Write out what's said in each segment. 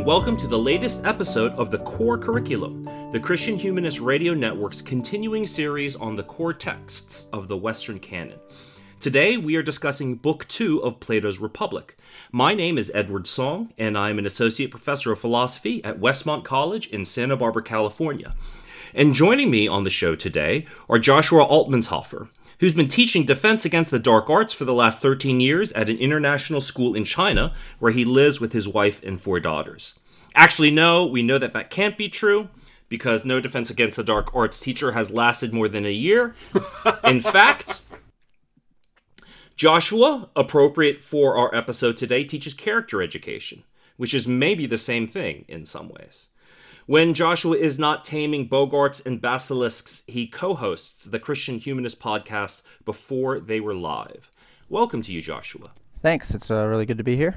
and welcome to the latest episode of the Core Curriculum, the Christian Humanist Radio Network's continuing series on the core texts of the Western canon. Today we are discussing Book 2 of Plato's Republic. My name is Edward Song, and I am an associate professor of philosophy at Westmont College in Santa Barbara, California. And joining me on the show today are Joshua Altmanshofer, who's been teaching defense against the dark arts for the last 13 years at an international school in China, where he lives with his wife and four daughters. Actually, no, we know that that can't be true because no defense against the dark arts teacher has lasted more than a year. in fact, Joshua, appropriate for our episode today, teaches character education, which is maybe the same thing in some ways. When Joshua is not taming boggarts and basilisks, he co hosts the Christian Humanist podcast before they were live. Welcome to you, Joshua. Thanks. It's uh, really good to be here.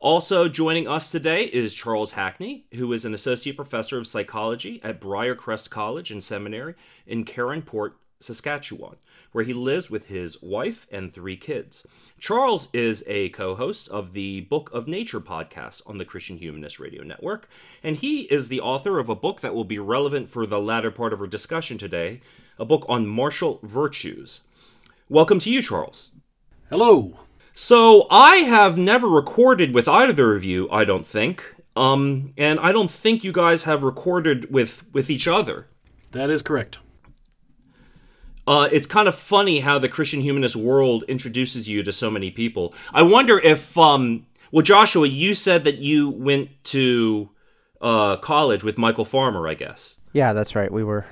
Also joining us today is Charles Hackney, who is an associate professor of psychology at Briercrest College and Seminary in Caronport, Saskatchewan, where he lives with his wife and three kids. Charles is a co host of the Book of Nature podcast on the Christian Humanist Radio Network, and he is the author of a book that will be relevant for the latter part of our discussion today a book on martial virtues. Welcome to you, Charles. Hello. So, I have never recorded with either of you, I don't think. Um, and I don't think you guys have recorded with with each other. That is correct. Uh, it's kind of funny how the Christian humanist world introduces you to so many people. I wonder if, um, well, Joshua, you said that you went to uh, college with Michial Farmer, I guess. Yeah, that's right. We were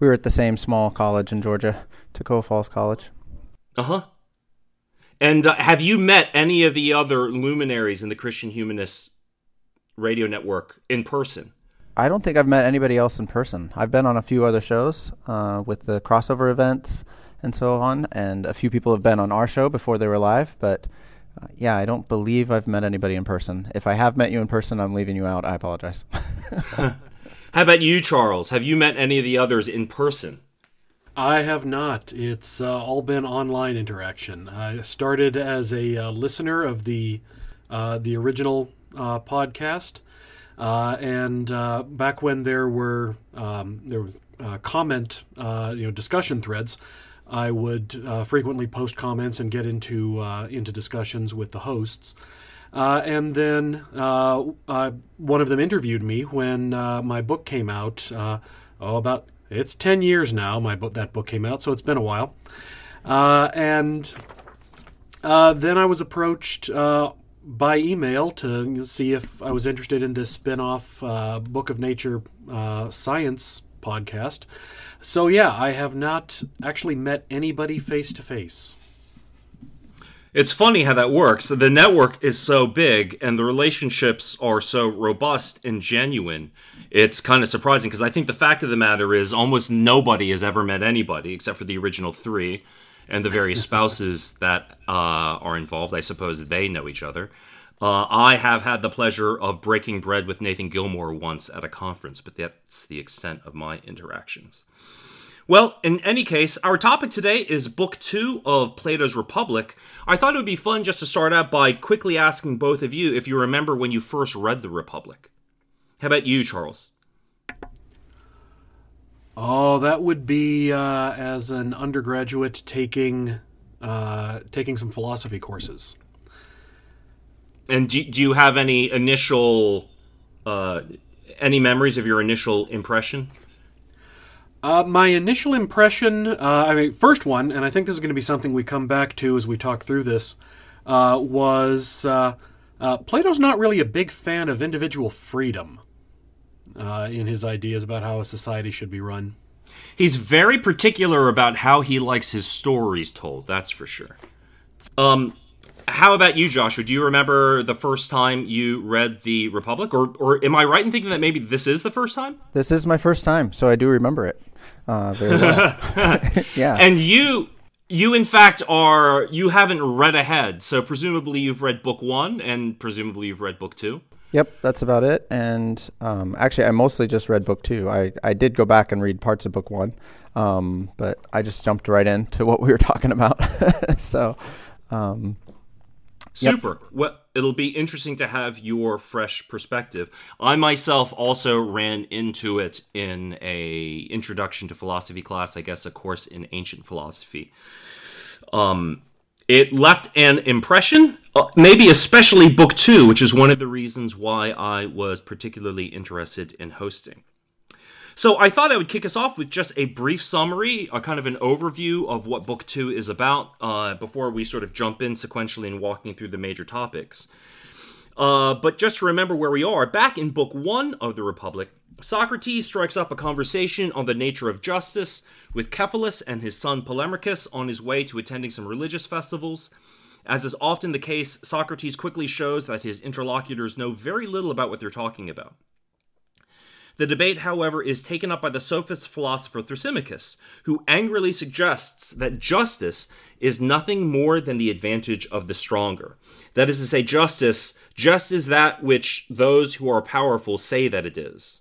we were at the same small college in Georgia, Toccoa Falls College. Uh huh. And uh, have you met any of the other luminaries in the Christian humanist radio network in person? I don't think I've met anybody else in person. I've been on a few other shows uh, with the crossover events and so on, and a few people have been on our show before they were live. But uh, yeah, I don't believe I've met anybody in person. If I have met you in person, I'm leaving you out. I apologize. How about you, Charles? Have you met any of the others in person? I have not. It's uh, all been online interaction. I started as a uh, listener of the uh, the original uh, podcast, uh, and uh, back when there were um, there was comment you know discussion threads, I would frequently post comments and get into into discussions with the hosts. Uh, and then uh, uh, one of them interviewed me when my book came out. oh, about it's ten years now. My book that book came out, so it's been a while. and then I was approached by email to see if I was interested in this spin-off uh, Book of Nature uh, science podcast. So yeah, I have not actually met anybody face to face. It's funny how that works. The network is so big and the relationships are so robust and genuine. It's kind of surprising because I think the fact of the matter is almost nobody has ever met anybody except for the original three and the various spouses that uh, are involved. I suppose they know each other. Uh, I have had the pleasure of breaking bread with Nathan Gilmour once at a conference, but that's the extent of my interactions. Well, in any case, our topic today is Book Two of Plato's Republic. I thought it would be fun just to start out by quickly asking both of you if you remember when you first read the Republic. How about you, Charles? Oh, that would be uh, as an undergraduate taking uh, taking some philosophy courses. And do, do you have any initial uh, any memories of your initial impression? Uh, my initial impression, uh, I mean, first one, and I think this is going to be something we come back to as we talk through this, uh, was uh, uh, Plato's not really a big fan of individual freedom uh, in his ideas about how a society should be run. He's very particular about how he likes his stories told. That's for sure. Um, how about you, Joshua? Do you remember the first time you read the Republic, or or am I right in thinking that maybe this is the first time? This is my first time, so I do remember it uh, very well. yeah, And you you in fact are you haven't read ahead, so presumably you've read book one, and presumably you've read book two. Yep, that's about it. And um, actually, I mostly just read book two. I, I did go back and read parts of book one, um, but I just jumped right into what we were talking about. so, um, Yep. Super. Well, it'll be interesting to have your fresh perspective. I myself also ran into it in a introduction to philosophy class, I guess a course in ancient philosophy. Um, it left an impression, uh, maybe especially book two, which is one of the reasons why I was particularly interested in hosting. So I thought I would kick us off with just a brief summary, a kind of an overview of what Book Two is about, uh, before we sort of jump in sequentially and walking through the major topics. Uh, but just to remember where we are, back in Book One of the Republic, Socrates strikes up a conversation on the nature of justice with Cephalus and his son Polemarchus on his way to attending some religious festivals. As is often the case, Socrates quickly shows that his interlocutors know very little about what they're talking about. The debate, however, is taken up by the sophist philosopher Thrasymachus, who angrily suggests that justice is nothing more than the advantage of the stronger. That is to say, justice just is that which those who are powerful say that it is.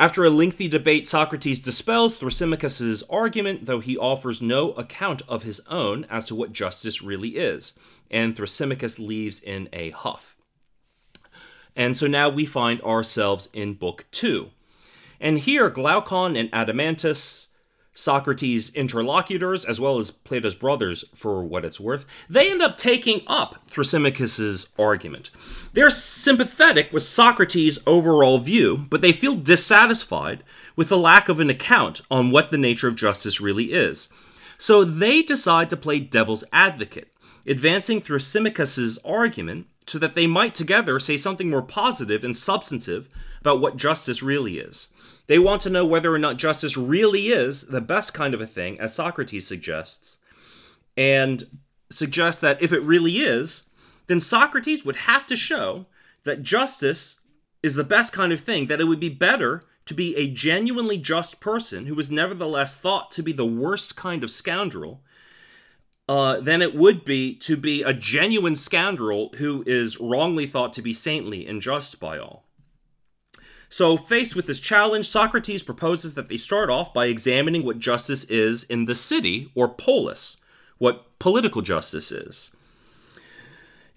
After a lengthy debate, Socrates dispels Thrasymachus's argument, though he offers no account of his own as to what justice really is, and Thrasymachus leaves in a huff. And so now we find ourselves in Book 2. And here, Glaucon and Adeimantus, Socrates' interlocutors, as well as Plato's brothers, for what it's worth, they end up taking up Thrasymachus' argument. They're sympathetic with Socrates' overall view, but they feel dissatisfied with the lack of an account on what the nature of justice really is. So they decide to play devil's advocate, advancing Thrasymachus' argument so that they might together say something more positive and substantive about what justice really is. They want to know whether or not justice really is the best kind of a thing, as Socrates suggests, and suggests that if it really is, then Socrates would have to show that justice is the best kind of thing, that it would be better to be a genuinely just person who was nevertheless thought to be the worst kind of scoundrel uh, than it would be to be a genuine scoundrel who is wrongly thought to be saintly and just by all. So, faced with this challenge, Socrates proposes that they start off by examining what justice is in the city, or polis, what political justice is.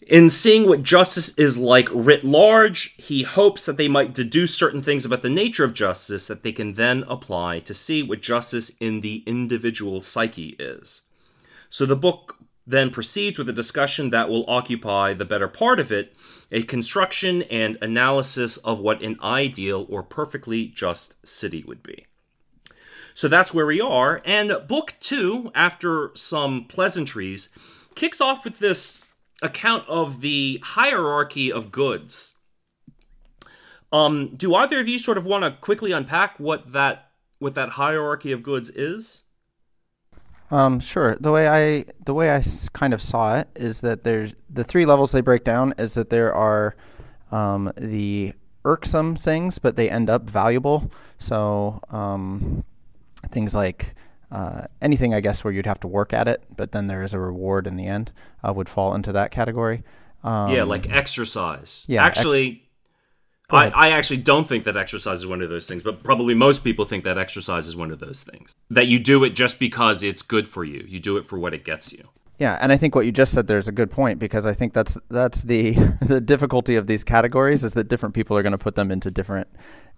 In seeing what justice is like writ large, he hopes that they might deduce certain things about the nature of justice that they can then apply to see what justice in the individual psyche is. So the book then proceeds with a discussion that will occupy the better part of it a construction and analysis of what an ideal or perfectly just city would be. So that's where we are. And book two, after some pleasantries, kicks off with this account of the hierarchy of goods. Um, do either of you sort of want to quickly unpack what that what that hierarchy of goods is? Um, sure. The way I the way I kind of saw it is that there's the three levels they break down is that there are um, the irksome things, but they end up valuable. So um, things like uh, anything, I guess, where you'd have to work at it, but then there is a reward in the end, uh, would fall into that category. Um, yeah, like exercise. yeah, actually, Go I. I actually don't think that exercise is one of those things, but probably most people think that exercise is one of those things. That you do it just because it's good for you. You do it for what it gets you. Yeah, and I think what you just said there is a good point because I think that's that's the the difficulty of these categories is that different people are going to put them into different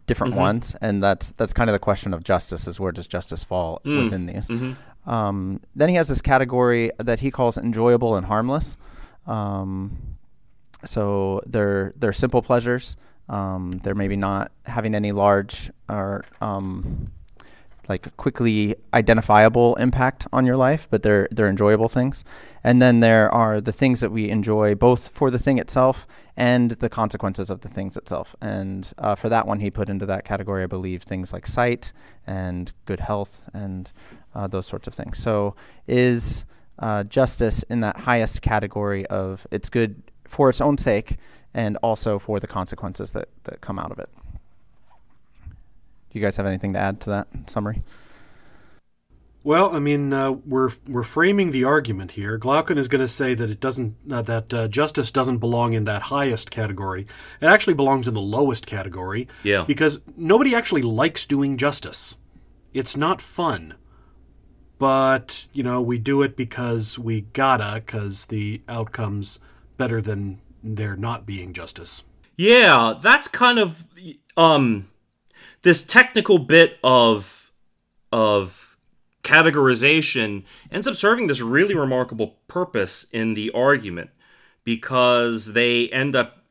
different Mhm. ones, and that's that's kind of the question of justice is where does justice fall Mm. within these. Mhm. Um, then he has this category that he calls enjoyable and harmless. Um, so they're they're simple pleasures. Um, they're maybe not having any large or um, like quickly identifiable impact on your life, but they're they're enjoyable things. And then there are the things that we enjoy both for the thing itself and the consequences of the things itself. And uh, for that one, he put into that category, I believe, things like sight and good health and uh, those sorts of things. So is uh, justice in that highest category of it's good for its own sake and also for the consequences that, that come out of it. Do you guys have anything to add to that summary? Well, I mean, uh, we're we're framing the argument here. Glaucon is going to say that it doesn't uh, that uh, justice doesn't belong in that highest category. It actually belongs in the lowest category. Yeah. Because nobody actually likes doing justice. It's not fun. But you know, we do it because we gotta, because the outcome's better than there not being justice. Yeah, that's kind of um this technical bit of of categorization ends up serving this really remarkable purpose in the argument because they end up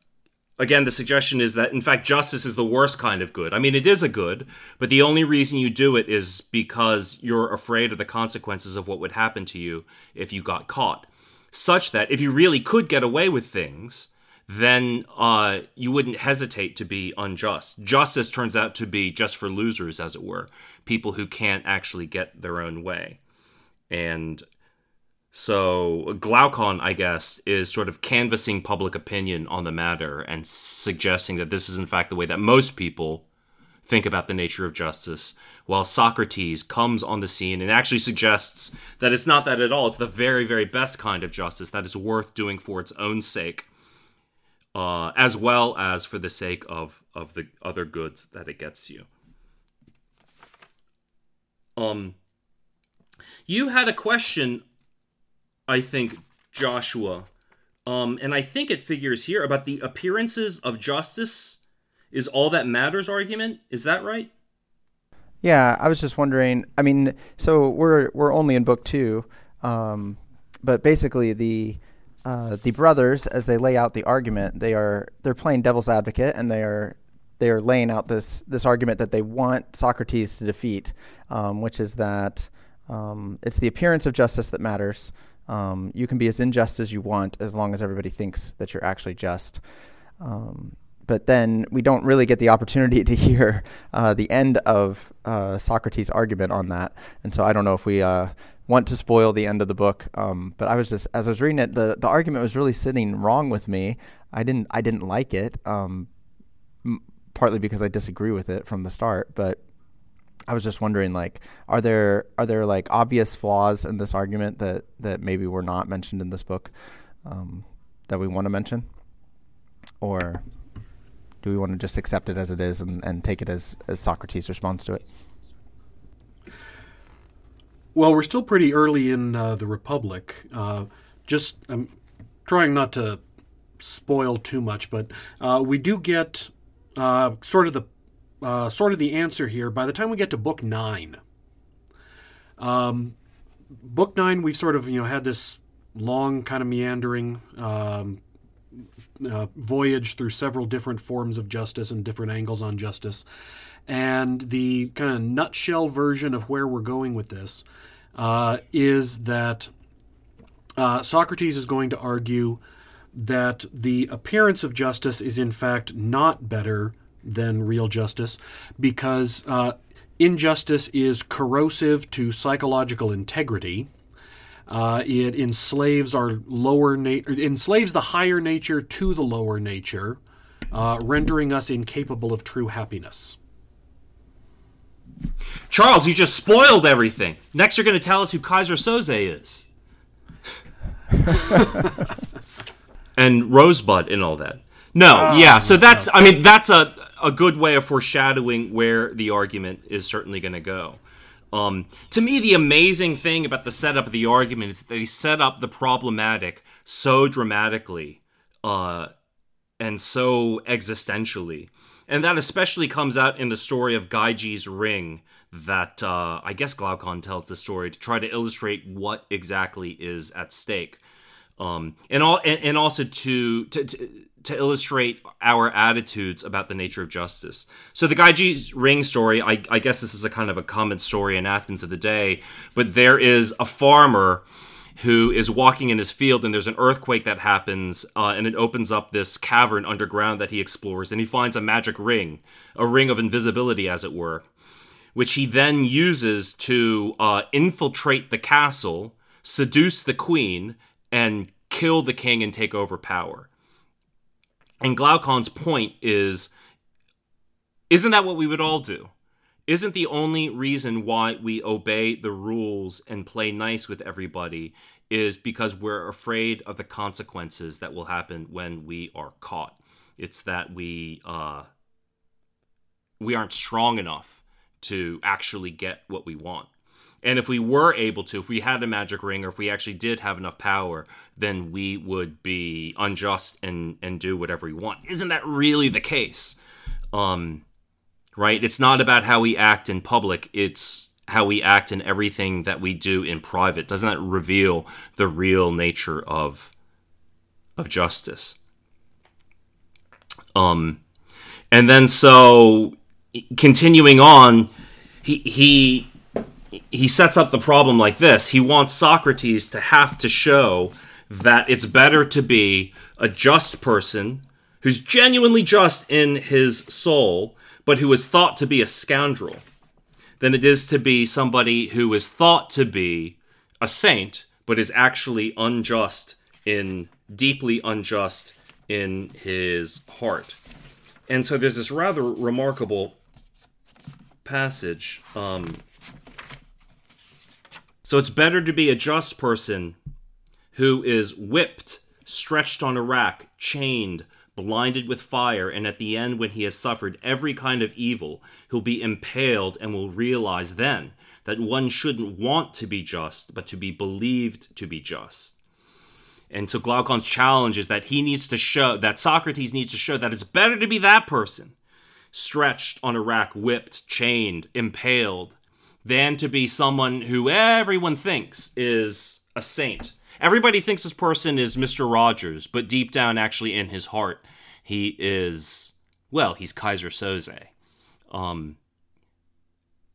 again the suggestion is that in fact justice is the worst kind of good i mean it is a good but the only reason you do it is because you're afraid of the consequences of what would happen to you if you got caught such that if you really could get away with things then uh, you wouldn't hesitate to be unjust. Justice turns out to be just for losers, as it were, people who can't actually get their own way. And so Glaucon, I guess, is sort of canvassing public opinion on the matter and suggesting that this is, in fact, the way that most people think about the nature of justice, while Socrates comes on the scene and actually suggests that it's not that at all. It's the very, very best kind of justice that is worth doing for its own sake uh, as well as for the sake of of the other goods that it gets you. Um, you had a question, I think, Joshua, um, and I think it figures here about the appearances of justice is all that matters argument. Is that right? Yeah, I was just wondering. I mean, so we're we're only in book two, um, but basically the uh, the brothers, as they lay out the argument, they are they're playing devil's advocate, and they are they are laying out this this argument that they want Socrates to defeat, um, which is that um, it's the appearance of justice that matters. Um, you can be as unjust as you want as long as everybody thinks that you're actually just. Um, but then we don't really get the opportunity to hear uh, the end of uh, Socrates' argument on that, and so I don't know if we uh, want to spoil the end of the book. Um, but I was just as I was reading it, the the argument was really sitting wrong with me. I didn't I didn't like it, um, m- partly because I disagree with it from the start. But I was just wondering, like, are there are there like obvious flaws in this argument that that maybe were not mentioned in this book um, that we want to mention, or do we want to just accept it as it is and, and take it as as Socrates' response to it? Well, we're still pretty early in uh, the Republic. Uh, just I'm trying not to spoil too much, but uh, we do get uh, sort of the uh, sort of the answer here by the time we get to Book Nine. Um, book Nine, we've sort of you know had this long kind of meandering. Um, uh, voyage through several different forms of justice and different angles on justice. And the kind of nutshell version of where we're going with this uh, is that uh, Socrates is going to argue that the appearance of justice is in fact not better than real justice because uh, injustice is corrosive to psychological integrity. Uh, it enslaves our lower na- enslaves the higher nature to the lower nature, uh, rendering us incapable of true happiness. Charles, you just spoiled everything. Next, you're going to tell us who Keyser Söze is. and Rosebud and all that. No, oh, yeah. So that's, I mean, that's a, a good way of foreshadowing where the argument is certainly going to go. Um, to me, the amazing thing about the setup of the argument is that they set up the problematic so dramatically uh, and so existentially. And that especially comes out in the story of Gyges' ring that uh, I guess Glaucon tells the story to try to illustrate what exactly is at stake, um, and all and, and also to, to, to to illustrate our attitudes about the nature of justice. So the Gyges ring story, I, I guess this is a kind of a common story in Athens of the day, but there is a farmer who is walking in his field and there's an earthquake that happens uh, and it opens up this cavern underground that he explores and he finds a magic ring, a ring of invisibility, as it were, which he then uses to uh, infiltrate the castle, seduce the queen, and kill the king and take over power. And Glaucon's point is isn't that what we would all do? Isn't the only reason why we obey the rules and play nice with everybody is because we're afraid of the consequences that will happen when we are caught? It's that we uh, we aren't strong enough to actually get what we want. And if we were able to, if we had a magic ring, or if we actually did have enough power, then we would be unjust and and do whatever we want. Isn't that really the case? Um, right? It's not about how we act in public. It's how we act in everything that we do in private. Doesn't that reveal the real nature of of justice? Um, and then so continuing on, he he he sets up the problem like this. He wants Socrates to have to show that it's better to be a just person who's genuinely just in his soul, but who is thought to be a scoundrel, than it is to be somebody who is thought to be a saint, but is actually unjust in deeply unjust in his heart. And so there's this rather remarkable passage. Um, so it's better to be a just person who is whipped, stretched on a rack, chained, blinded with fire, and at the end, when he has suffered every kind of evil, he'll be impaled and will realize then that one shouldn't want to be just, but to be believed to be just. And so Glaucon's challenge is that he needs to show, that Socrates needs to show that it's better to be that person, stretched on a rack, whipped, chained, impaled, than to be someone who everyone thinks is a saint. Everybody thinks this person is Mr. Rogers, but deep down, actually, in his heart, he is, well, he's Keyser Söze. Um,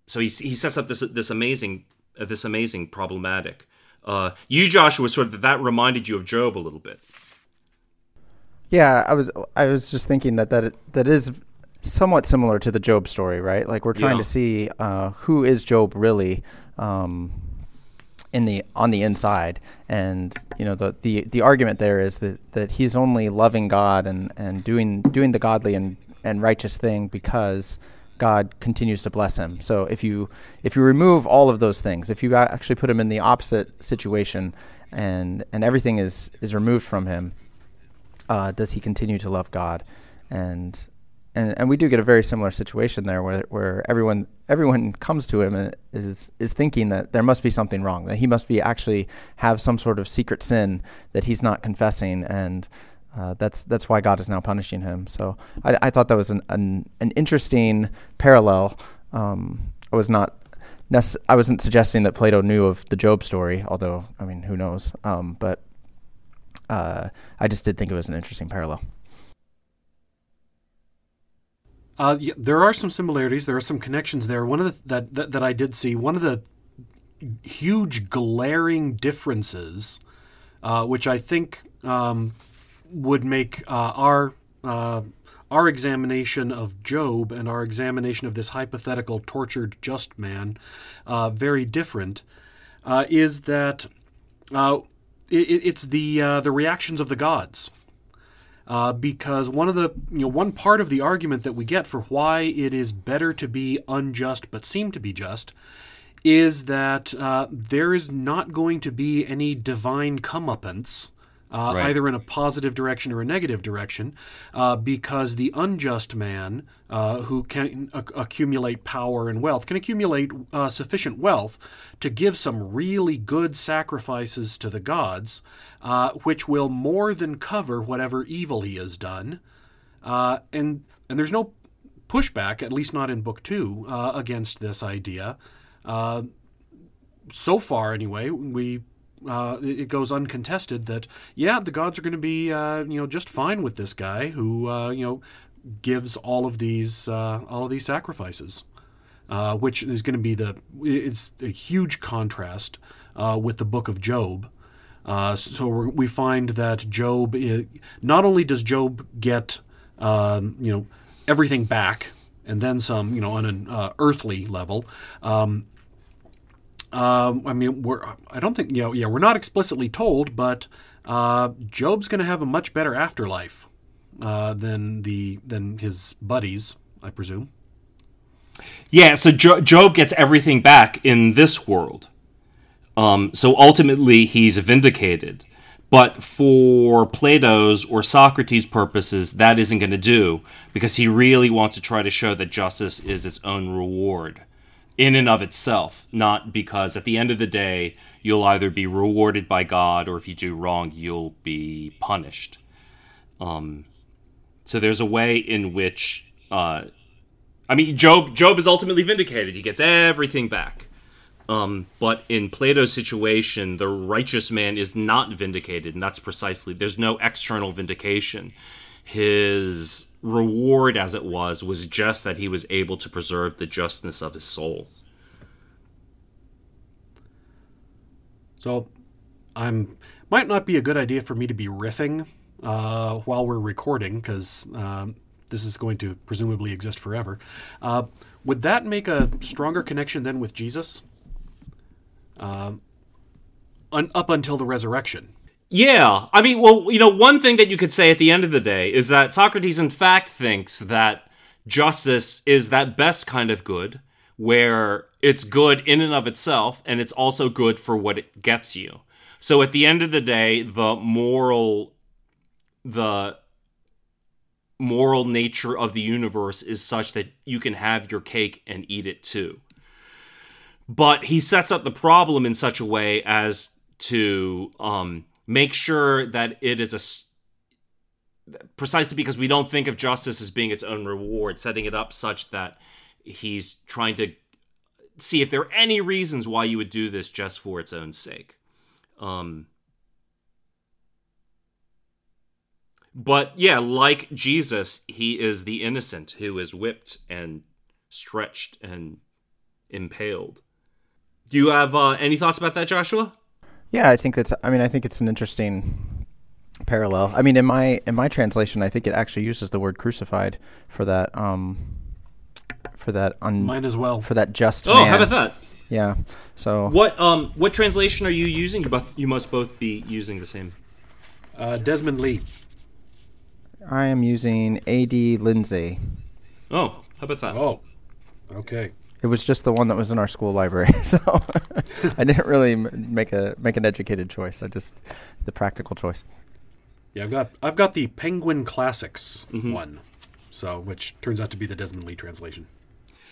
so he, he sets up this this amazing uh, this amazing problematic. Uh, you, Joshua, sort of that reminded you of Job a little bit. Yeah, I was I was just thinking that that that is somewhat similar to the Job story, right? Like we're trying Yeah. to see uh, who is Job really um, in the on the inside, and you know the, the the argument there is that that he's only loving God and and doing doing the godly and and righteous thing because God continues to bless him. So if you if you remove all of those things, if you actually put him in the opposite situation, and and everything is is removed from him, uh, does he continue to love God? And and and we do get a very similar situation there, where where everyone everyone comes to him and is is thinking that there must be something wrong, that he must be actually have some sort of secret sin that he's not confessing, and uh, that's that's why God is now punishing him. So I, I thought that was an an, an interesting parallel. Um, I was not. nece- I wasn't suggesting that Plato knew of the Job story, although I mean, who knows? Um, but uh, I just did think it was an interesting parallel. Uh, yeah, there are some similarities. There are some connections there. One of the that, that that I did see. One of the huge glaring differences, uh, which I think um, would make uh, our uh, our examination of Job and our examination of this hypothetical tortured just man uh, very different, uh, is that uh, it, it's the the reactions of the gods uh, because one of the you know one part of the argument that we get for why it is better to be unjust but seem to be just is that uh, there is not going to be any divine comeuppance. Uh, Right. Either in a positive direction or a negative direction, uh, because the unjust man uh, who can ac- accumulate power and wealth can accumulate uh, sufficient wealth to give some really good sacrifices to the gods, uh, which will more than cover whatever evil he has done. Uh, and and there's no pushback, at least not in book two, uh, against this idea. Uh, so far, anyway, we uh, it goes uncontested that yeah, the gods are going to be uh, you know just fine with this guy who uh, you know gives all of these uh, all of these sacrifices, uh, which is going to be the it's a huge contrast uh, with the book of Job. so we find that Job, not only does Job get um, you know everything back and then some, you know, on an earthly level. Um, um, I mean, we're I don't think you know, yeah, we're not explicitly told, but uh, Job's going to have a much better afterlife uh, than the than his buddies, I presume. Yeah, so jo- Job gets everything back in this world. Um, so ultimately, he's vindicated. But for Plato's or Socrates' purposes, that isn't going to do because he really wants to try to show that justice is its own reward in and of itself, not because at the end of the day, you'll either be rewarded by God or if you do wrong, you'll be punished. Um, so there's a way in which, uh, I mean, Job Job is ultimately vindicated. He gets everything back. Um, but in Plato's situation, the righteous man is not vindicated, and that's precisely there's no external vindication. His reward, as it was, was just that he was able to preserve the justness of his soul. So, I'm might not be a good idea for me to be riffing uh, while we're recording because um, this is going to presumably exist forever. Uh, would that make a stronger connection then with Jesus? Uh, un- up until the resurrection. Yeah, I mean, well, you know, one thing that you could say at the end of the day is that Socrates, in fact, thinks that justice is that best kind of good, where it's good in and of itself, and it's also good for what it gets you. So at the end of the day, the moral, the moral nature of the universe is such that you can have your cake and eat it too. But he sets up the problem in such a way as to um, make sure that it is a precisely because we don't think of justice as being its own reward, setting it up such that he's trying to see if there are any reasons why you would do this just for its own sake. Um, but yeah, like Jesus, he is the innocent who is whipped and stretched and impaled. Do you have uh, any thoughts about that, Joshua? Yeah, I think that's. I mean, I think it's an interesting parallel. I mean, in my in my translation, I think it actually uses the word crucified for that. Um, for that un- mine as well for that just. Oh, man. how about that? Yeah. So what um what translation are you using? You both you must both be using the same. Uh, Desmond Lee. I am using A.D. Lindsay. Oh, how about that? Oh, okay. It was just the one that was in our school library, so I didn't really make a make an educated choice. I just the practical choice. Yeah, I've got I've got the Penguin Classics mm-hmm. one, so which turns out to be the Desmond Lee translation.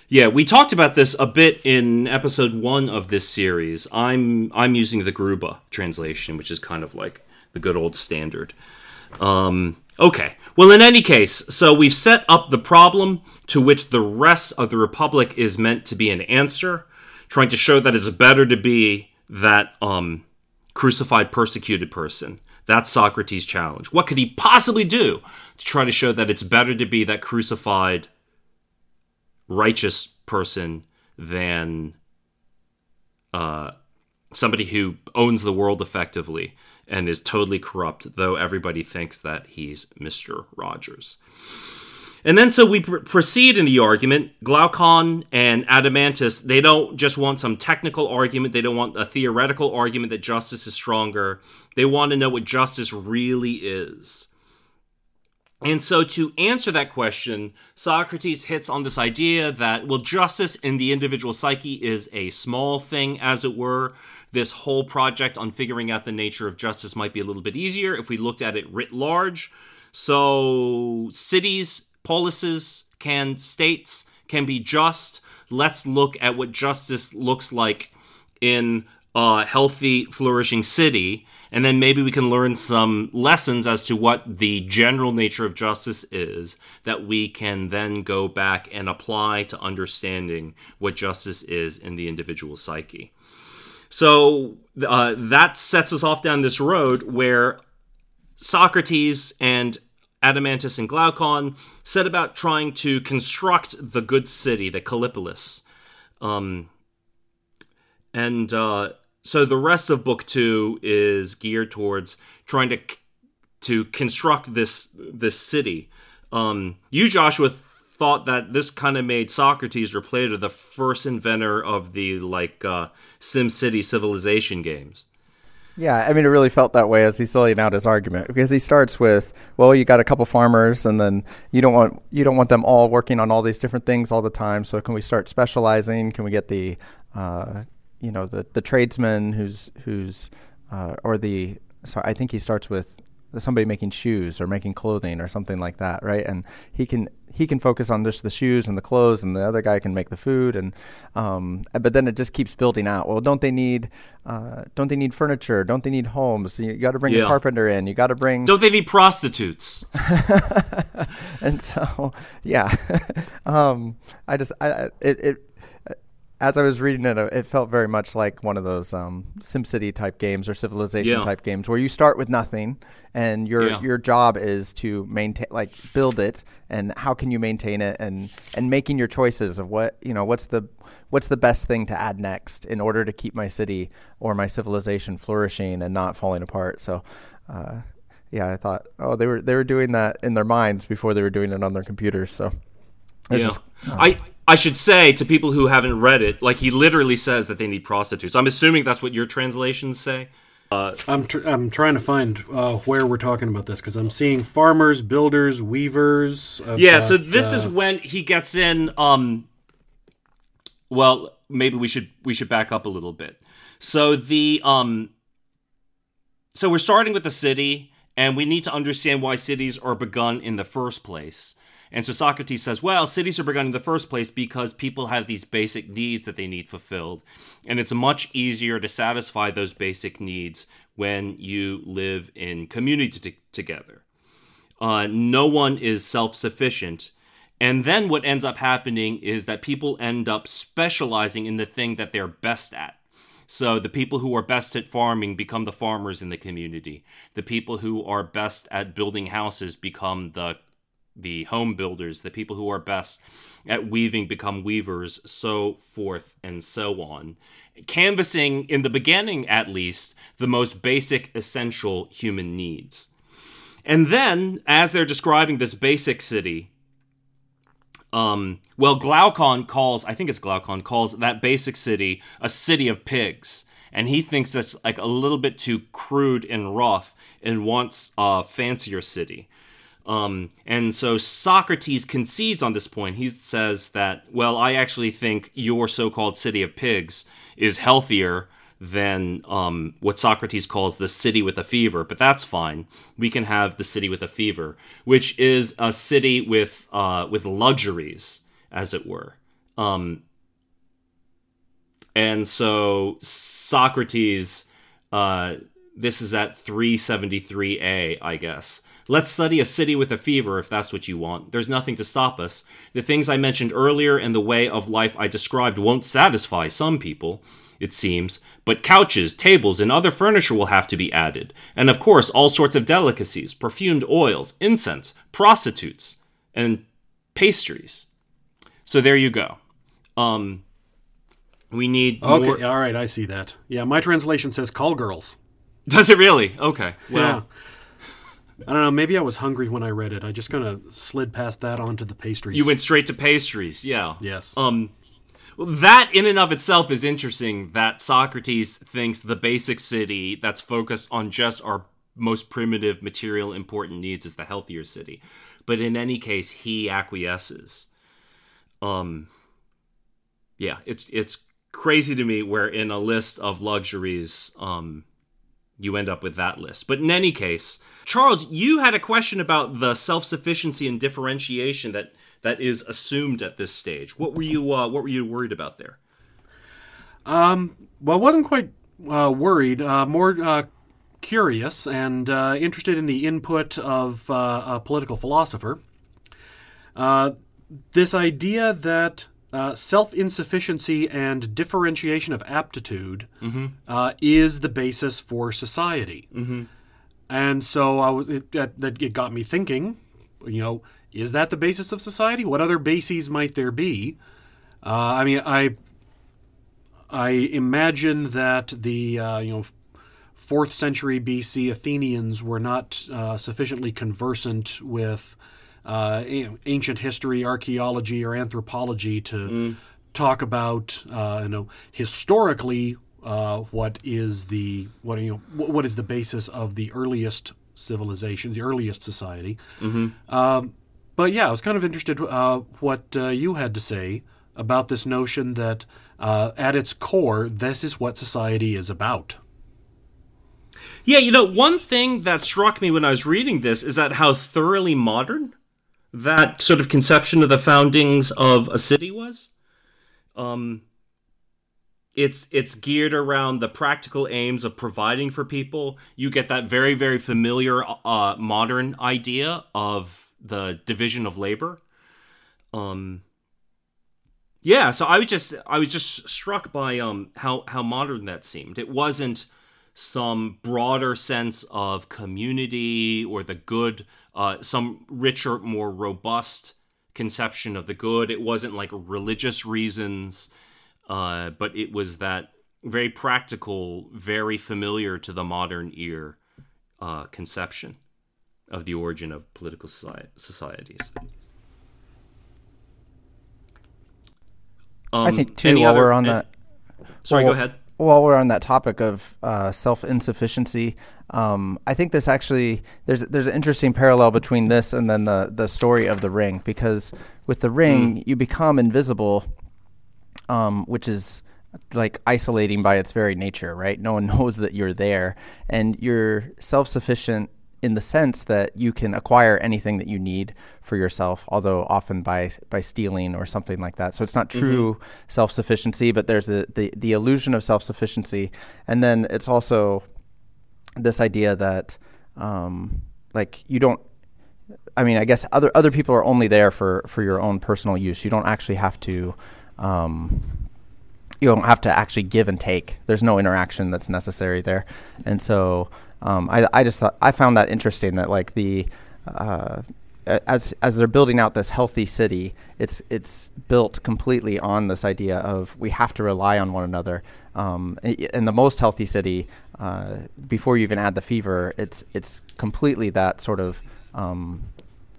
Yeah, we talked about this a bit in episode one of this series. I'm I'm using the Grube translation, which is kind of like the good old standard. Um, Okay. Well, in any case, so we've set up the problem to which the rest of the Republic is meant to be an answer, trying to show that it's better to be that um, crucified, persecuted person. That's Socrates' challenge. What could he possibly do to try to show that it's better to be that crucified, righteous person than uh, somebody who owns the world effectively and is totally corrupt, though everybody thinks that he's Mr. Rogers. And then so we pr- proceed in the argument. Glaucon and Adeimantus, they don't just want some technical argument, they don't want a theoretical argument that justice is stronger. They want to know what justice really is. And so, to answer that question, Socrates hits on this idea that, well, justice in the individual psyche is a small thing, as it were, this whole project on figuring out the nature of justice might be a little bit easier if we looked at it writ large. So, cities, policies, can states can be just. Let's look at what justice looks like in a healthy, flourishing city, and then maybe we can learn some lessons as to what the general nature of justice is that we can then go back and apply to understanding what justice is in the individual psyche. So uh, that sets us off down this road where Socrates and Adeimantus and Glaucon set about trying to construct the good city, the Callipolis. Um, and uh, so the rest of book two is geared towards trying to to construct this this city. Um, you, Joshua, thought that this kind of made Socrates or Plato the first inventor of the like uh, Sim City civilization games. Yeah, I mean, it really felt that way as he's laying out his argument because he starts with, "Well, you got a couple farmers, and then you don't want you don't want them all working on all these different things all the time. So can we start specializing? Can we get the, uh, you know, the the tradesman who's who's, uh, or the sorry, I think he starts with somebody making shoes or making clothing or something like that, right? And he can he can focus on just the shoes and the clothes, and the other guy can make the food. And um, but then it just keeps building out. Well, don't they need uh, don't they need furniture? Don't they need homes? You got to bring yeah. a carpenter in. You got to bring. Don't they need prostitutes? and so yeah, um, I just I it it as I was reading it, it felt very much like one of those um, SimCity type games or Civilization yeah. type games where you start with nothing and your yeah. your job is to maintain, like build it, and how can you maintain it, and and making your choices of what you know what's the what's the best thing to add next in order to keep my city or my civilization flourishing and not falling apart. So. Uh, yeah, I thought, oh, they were they were doing that in their minds before they were doing it on their computers. So, yeah. Just, uh, I I should say to people who haven't read it, like he literally says that they need prostitutes. I'm assuming that's what your translations say. Uh, I'm tr- I'm trying to find uh, where we're talking about this because I'm seeing farmers, builders, weavers. Yeah, so this uh, is when he gets in. Um, well, maybe we should we should back up a little bit. So the um, so we're starting with the city, and we need to understand why cities are begun in the first place. And so Socrates says, well, cities are begun in the first place because people have these basic needs that they need fulfilled. And it's much easier to satisfy those basic needs when you live in community t- together. Uh, no one is self sufficient. And then what ends up happening is that people end up specializing in the thing that they're best at. So the people who are best at farming become the farmers in the community. The people who are best at building houses become the the home builders, the people who are best at weaving become weavers, so forth and so on. Canvassing, in the beginning at least, the most basic, essential human needs. And then, as they're describing this basic city, um, well, Glaucon calls, I think it's Glaucon, calls that basic city a city of pigs. And he thinks that's like a little bit too crude and rough and wants a fancier city. Um, and so Socrates concedes on this point. He says that, well, I actually think your so called city of pigs is healthier than um, what Socrates calls the city with a fever, but that's fine. We can have the city with a fever, which is a city with, uh, with luxuries, as it were. Um, and so Socrates, uh, this is at 373a, I guess. Let's study a city with a fever if that's what you want. There's nothing to stop us. The things I mentioned earlier and the way of life I described won't satisfy some people, it seems, but couches, tables, and other furniture will have to be added. And of course, all sorts of delicacies, perfumed oils, incense, prostitutes, and pastries. So there you go. Um, we need okay. More... All right, I see that. Yeah, my translation says call girls. Does it really? Okay. Well, yeah. I don't know. Maybe I was hungry when I read it. I just kind of slid past that onto the pastries. You went straight to pastries, yeah. Yes. Um, that in and of itself is interesting. That Socrates thinks the basic city that's focused on just our most primitive material important needs is the healthier city. But in any case, he acquiesces. Um, yeah, it's it's crazy to me where in a list of luxuries, um, you end up with that list. But in any case, Charles, you had a question about the self-sufficiency and differentiation that that is assumed at this stage. What were you uh, what were you worried about there? Um, well, I wasn't quite uh, worried. Uh, more uh, curious and uh, interested in the input of uh, a political philosopher. this idea that uh, self insufficiency and differentiation of aptitude uh, is the basis for society. Mm-hmm. And so I was, it, that, that it got me thinking, you know, is that the basis of society? What other bases might there be? Uh, I mean, I I imagine that the uh, you know fourth century BC Athenians were not uh, sufficiently conversant with uh, ancient history, archaeology, or anthropology to talk about uh, you know historically uh, what is the what you know what is the basis of the earliest civilization, the earliest society. Um, but yeah, I was kind of interested uh, what uh, you had to say about this notion that uh, at its core, this is what society is about. Yeah, you know, one thing that struck me when I was reading this is that how thoroughly modern that sort of conception of the foundings of a city was. Um, it's it's geared around the practical aims of providing for people. You get that very very familiar uh, modern idea of the division of labor. Um, yeah, so I was just I was just struck by um how how modern that seemed. It wasn't some broader sense of community or the good, uh, some richer, more robust conception of the good. It wasn't like religious reasons, uh, but it was that very practical, very familiar to the modern ear uh, conception of the origin of political soci- societies. Um, I think too. any While other- we're on that, Sorry, well, go ahead. While we're on that topic of uh, self insufficiency, um, I think this actually there's there's an interesting parallel between this and then the the story of the ring because with the ring you become invisible, um, which is like isolating by its very nature, right? No one knows that you're there, and you're self sufficient in the sense that you can acquire anything that you need for yourself, although often by by stealing or something like that. So it's not true self sufficiency, but there's the, the the illusion of self sufficiency, and then it's also this idea that um, like you don't I mean, I guess other other people are only there for for your own personal use. You don't actually have to um, you don't have to actually give and take. There's no interaction that's necessary there, and so um, I I just thought I found that interesting that like the uh, as as they're building out this healthy city, it's it's built completely on this idea of we have to rely on one another. Um, in the most healthy city, uh, before you even add the fever, it's it's completely that sort of um,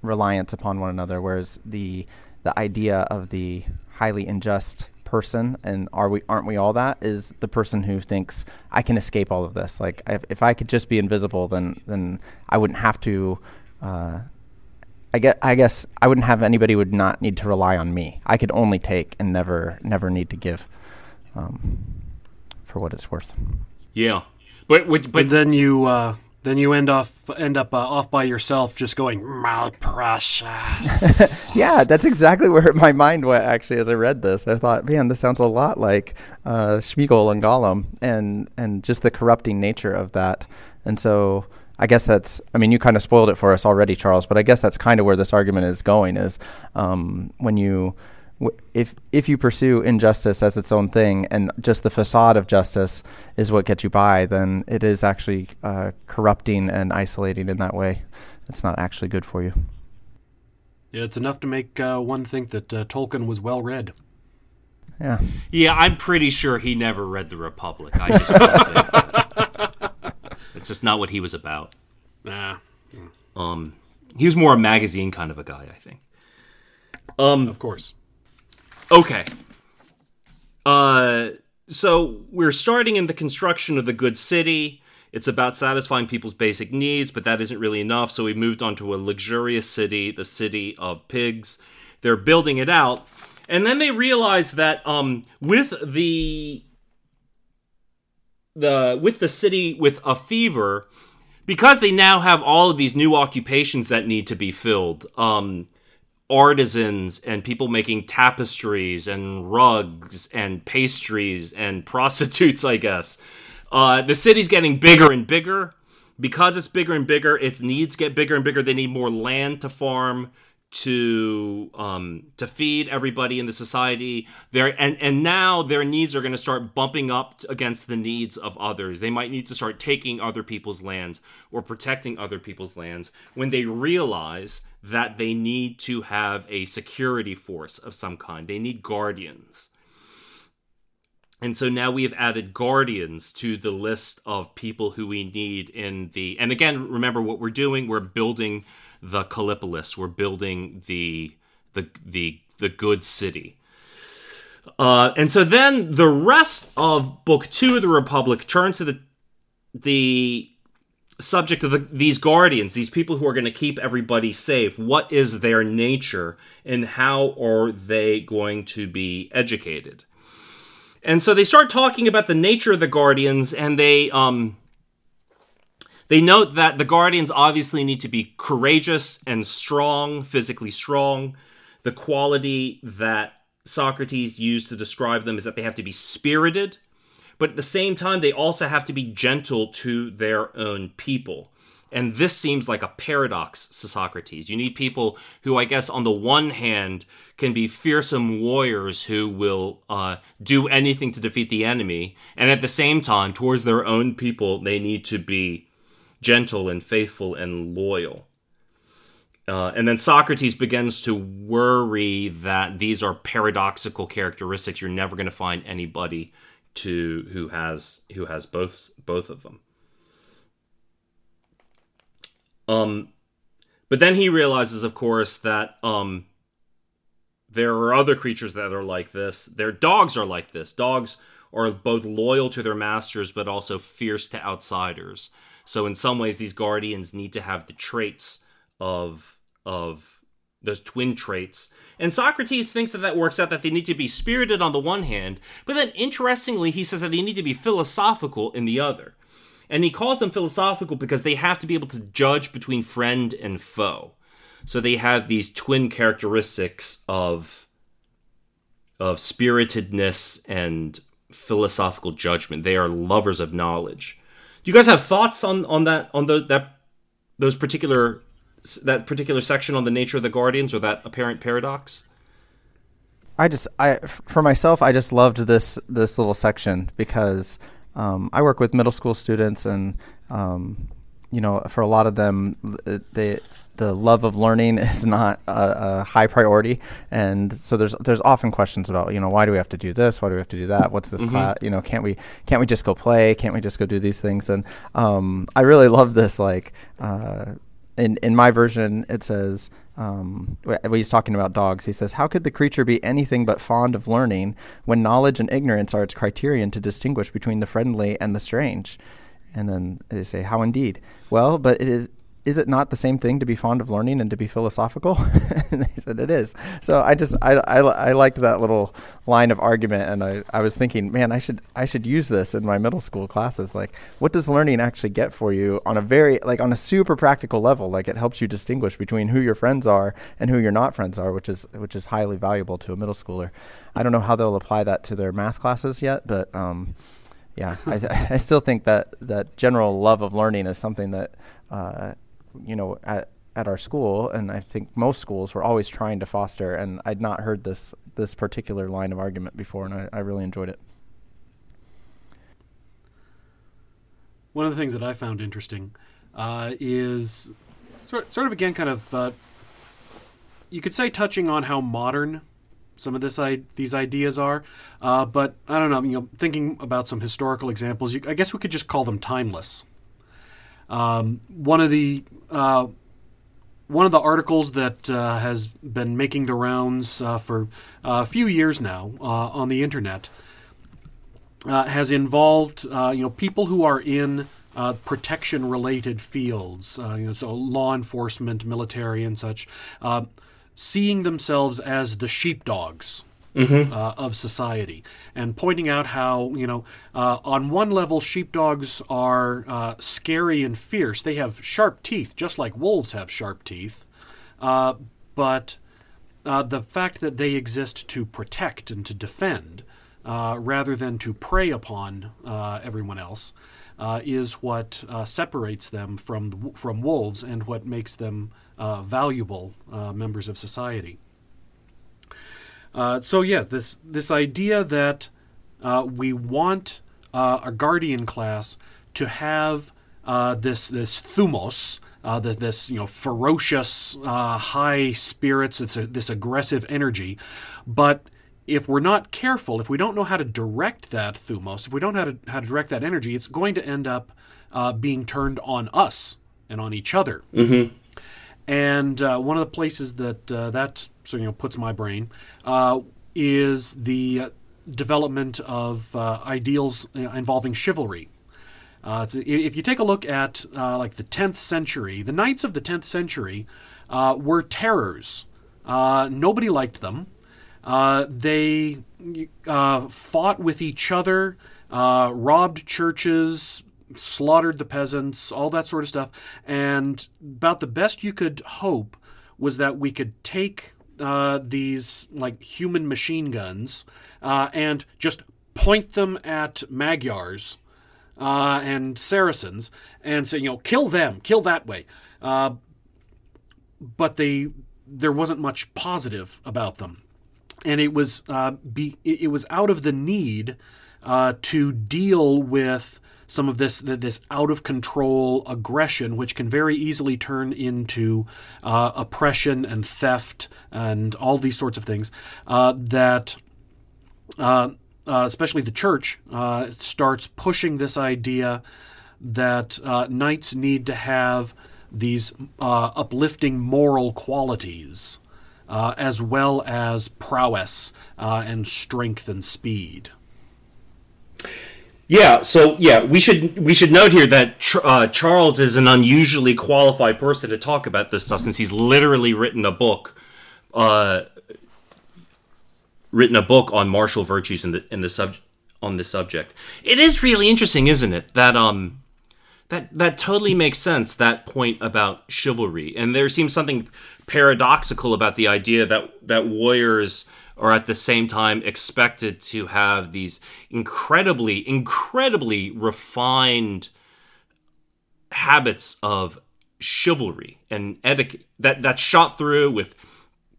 reliance upon one another. Whereas the the idea of the highly unjust person and are we aren't we all that is the person who thinks I can escape all of this. Like if, if I could just be invisible, then then I wouldn't have to. Uh, I guess, I guess I wouldn't have anybody would not need to rely on me. I could only take and never never need to give, um, for what it's worth. Yeah, but but, But but then you uh, then you end off end up uh, off by yourself, just going my precious. yeah, that's exactly where my mind went. Actually, as I read this, I thought, man, this sounds a lot like uh, Sméagol and Gollum, and and just the corrupting nature of that. And so, I guess that's. I mean, you kind of spoiled it for us already, Charles. But I guess that's kind of where this argument is going. Is um, when you. W- If if you pursue injustice as its own thing, and just the facade of justice is what gets you by, then it is actually uh, corrupting and isolating in that way. It's not actually good for you. Yeah, it's enough to make uh, one think that uh, Tolkien was well read. Yeah. yeah, I'm pretty sure he never read the Republic. I just it's just not what he was about. Nah, Um, he was more a magazine kind of a guy, I think. Um, of course. Okay. Uh, so we're starting in the construction of the good city. It's about satisfying people's basic needs, but that isn't really enough. So we moved on to a luxurious city, the city of pigs. They're building it out, and then they realize that um, with the the with the city with a fever, because they now have all of these new occupations that need to be filled. Um, artisans and people making tapestries and rugs and pastries and prostitutes, I guess. Uh, the city's getting bigger and bigger. Because it's bigger and bigger, its needs get bigger and bigger. They need more land to farm to um, to feed everybody in the society. There and and now their needs are going to start bumping up against the needs of others. They might need to start taking other people's lands or protecting other people's lands when they realize that they need to have a security force of some kind. They need guardians. And so now we have added guardians to the list of people who we need in the. And again, remember what we're doing. We're building the Callipolis. We're building the the the the good city. Uh, and so then the rest of Book Two of the Republic turns to the the subject of the, these guardians, these people who are going to keep everybody safe. What is their nature, and how are they going to be educated? And so they start talking about the nature of the guardians, and they um, they note that the Guardians obviously need to be courageous and strong, physically strong. The quality that Socrates used to describe them is that they have to be spirited, but at the same time, they also have to be gentle to their own people. And this seems like a paradox to Socrates. You need people who, I guess, on the one hand, can be fearsome warriors who will uh, do anything to defeat the enemy, and at the same time, towards their own people, they need to be gentle and faithful and loyal. Uh, and then Socrates begins to worry that these are paradoxical characteristics. You're never going to find anybody to who has who has both both of them. Um, but then he realizes, of course, that um, there are other creatures that are like this. Their dogs are like this. Dogs are both loyal to their masters, but also fierce to outsiders. So in some ways, these guardians need to have the traits of of those twin traits. And Socrates thinks that that works out that they need to be spirited on the one hand, but then interestingly, he says that they need to be philosophical in the other. And he calls them philosophical because they have to be able to judge between friend and foe. So they have these twin characteristics of of spiritedness and philosophical judgment. They are lovers of knowledge. You guys have thoughts on on that on the that those particular that particular section on the nature of the guardians or that apparent paradox? I just I for myself I just loved this this little section because um, I work with middle school students and um, you know for a lot of them they the love of learning is not a, a, high priority, and so there's there's often questions about you know why do we have to do this? Why do we have to do that? What's this mm-hmm. class? You know, can't we can't we just go play? Can't we just go do these things? And um, I really love this. Like uh, in in my version, it says. Um, when he's talking about dogs, he says, How could the creature be anything but fond of learning when knowledge and ignorance are its criterion to distinguish between the friendly and the strange? And then they say, How indeed? Well, but it is is it not the same thing to be fond of learning and to be philosophical? and they said it is. So I just I, I, I liked that little line of argument, and I, I was thinking, man, I should I should use this in my middle school classes. Like, what does learning actually get for you on a very like on a super practical level? Like, it helps you distinguish between who your friends are and who your not friends are, which is which is highly valuable to a middle schooler. I don't know how they'll apply that to their math classes yet, but um, yeah, I, I still think that that general love of learning is something that uh, you know, at at our school, and I think most schools were always trying to foster. And I'd not heard this this particular line of argument before, and I, I really enjoyed it. One of the things that I found interesting uh, is sort sort of again kind of uh, you could say touching on how modern some of this I, these ideas are, uh, but I don't know. You know, thinking about some historical examples, you, I guess we could just call them timeless. Um, one of the uh, one of the articles that uh, has been making the rounds uh, for a few years now uh, on the internet uh, has involved uh, you know people who are in protection related fields, you know, so law enforcement, military, and such, seeing themselves as the sheepdogs mm-hmm. uh, of society, and pointing out how you know uh, on one level sheepdogs are uh, scary and fierce. They have sharp teeth, just like wolves have sharp teeth, uh, but uh, the fact that they exist to protect and to defend. Uh, rather than to prey upon everyone else, is what separates them from from wolves and what makes them valuable members of society. Uh, so yes, this this idea that we want a guardian class to have this this thumos, uh, the, this you know ferocious, uh, high spirits. It's a, this aggressive energy, but if we're not careful, if we don't know how to direct that thumos, if we don't know how to, how to direct that energy, it's going to end up uh, being turned on us and on each other. Mm-hmm. And uh, one of the places that uh, that so you know puts my brain uh, is the development of uh, ideals uh, involving chivalry. if you take a look at like the 10th century, the knights of the 10th century were terrors. nobody liked them. Uh, they uh, fought with each other, uh, robbed churches, slaughtered the peasants, all that sort of stuff. And about the best you could hope was that we could take uh, these like human machine guns uh, and just point them at Magyars uh, and Saracens and say, you know, kill them, kill that way. but they there wasn't much positive about them and it was uh, be, it was out of the need uh, to deal with some of this this out of control aggression, which can very easily turn into uh, oppression and theft and all these sorts of things uh, that. Uh, uh, especially the church starts pushing this idea that knights need to have these uplifting moral qualities uh, as well as prowess uh, and strength and speed. Yeah, so yeah, we should we should note here that uh, Charles is an unusually qualified person to talk about this stuff since he's literally written a book, uh, written a book on martial virtues in the in the sub on this subject. It is really interesting, isn't it? That um, that that totally makes sense. That point about chivalry, and there seems something paradoxical about the idea that that warriors are at the same time expected to have these incredibly incredibly refined habits of chivalry and etiquette that that's shot through with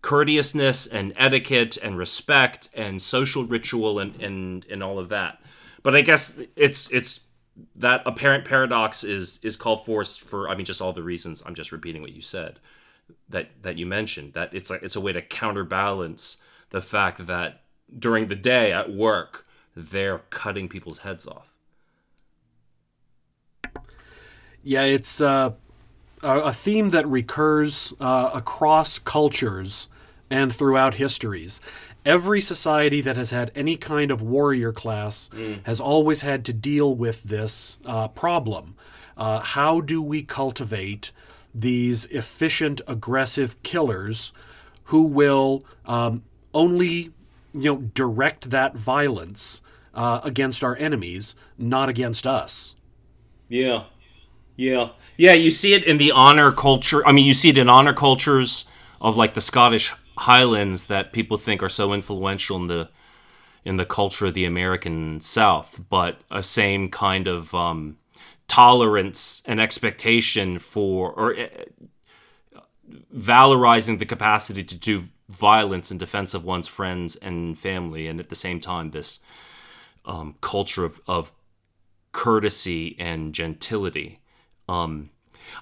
courteousness and etiquette and respect and social ritual and and and all of that. But i guess it's it's that apparent paradox is is called forth for i mean just all the reasons i'm just repeating what you said that that you mentioned that it's like it's a way to counterbalance the fact that during the day at work they're cutting people's heads off. Yeah, it's uh, a theme that recurs uh, across cultures and throughout histories. Every society that has had any kind of warrior class mm. has always had to deal with this uh, problem. Uh, how do we cultivate these efficient, aggressive killers who will um, only you know direct that violence uh, against our enemies, not against us. Yeah, yeah, yeah. You see it in the honor culture. I mean, you see it in honor cultures of like the Scottish Highlands that people think are so influential in the in the culture of the American South, but a same kind of um, tolerance and expectation for or uh, valorizing the capacity to do violence in defense of one's friends and family and at the same time this um, culture of, of courtesy and gentility. Um,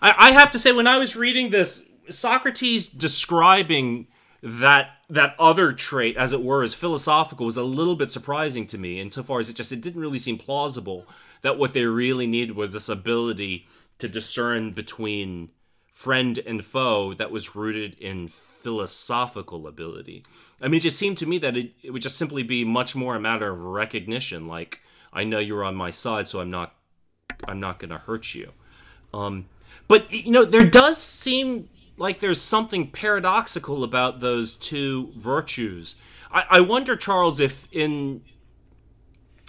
I, I have to say when i was reading this socrates describing that that other trait as it were as philosophical was a little bit surprising to me insofar as it just it didn't really seem plausible that what they really needed was this ability to discern between friend and foe that was rooted in philosophical ability. I mean, it just seemed to me that it, it would just simply be much more a matter of recognition. Like, I know you're on my side, so I'm not, I'm not going to hurt you. Um, but you know, there does seem like there's something paradoxical about those two virtues. I, I wonder, Charles, if in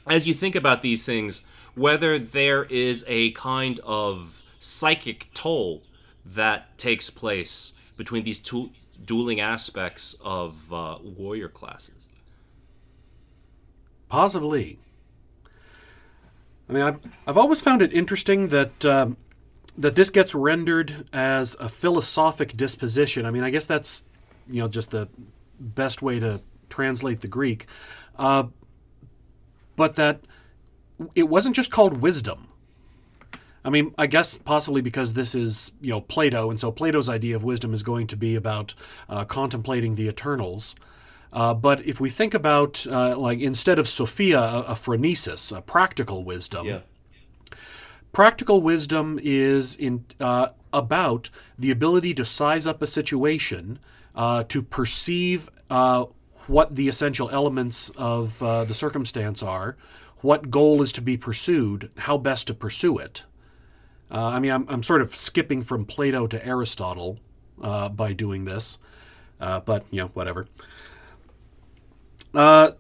as you think about these things, whether there is a kind of psychic toll that takes place between these two dueling aspects of uh, warrior classes. Possibly. I mean, I've, I've always found it interesting that um, that this gets rendered as a philosophic disposition. I mean, I guess that's you know just the best way to translate the Greek, uh, but that it wasn't just called wisdom. I mean, I guess possibly because this is you know Plato, and so Plato's idea of wisdom is going to be about uh, contemplating the eternals. Uh, but if we think about uh, like instead of Sophia, a, a phronesis, a practical wisdom. Yeah. Practical wisdom is in uh, about the ability to size up a situation, uh, to perceive uh, what the essential elements of uh, the circumstance are, what goal is to be pursued, how best to pursue it. Uh, I mean, I'm, I'm sort of skipping from Plato to Aristotle uh, by doing this, but you know, whatever. Uh,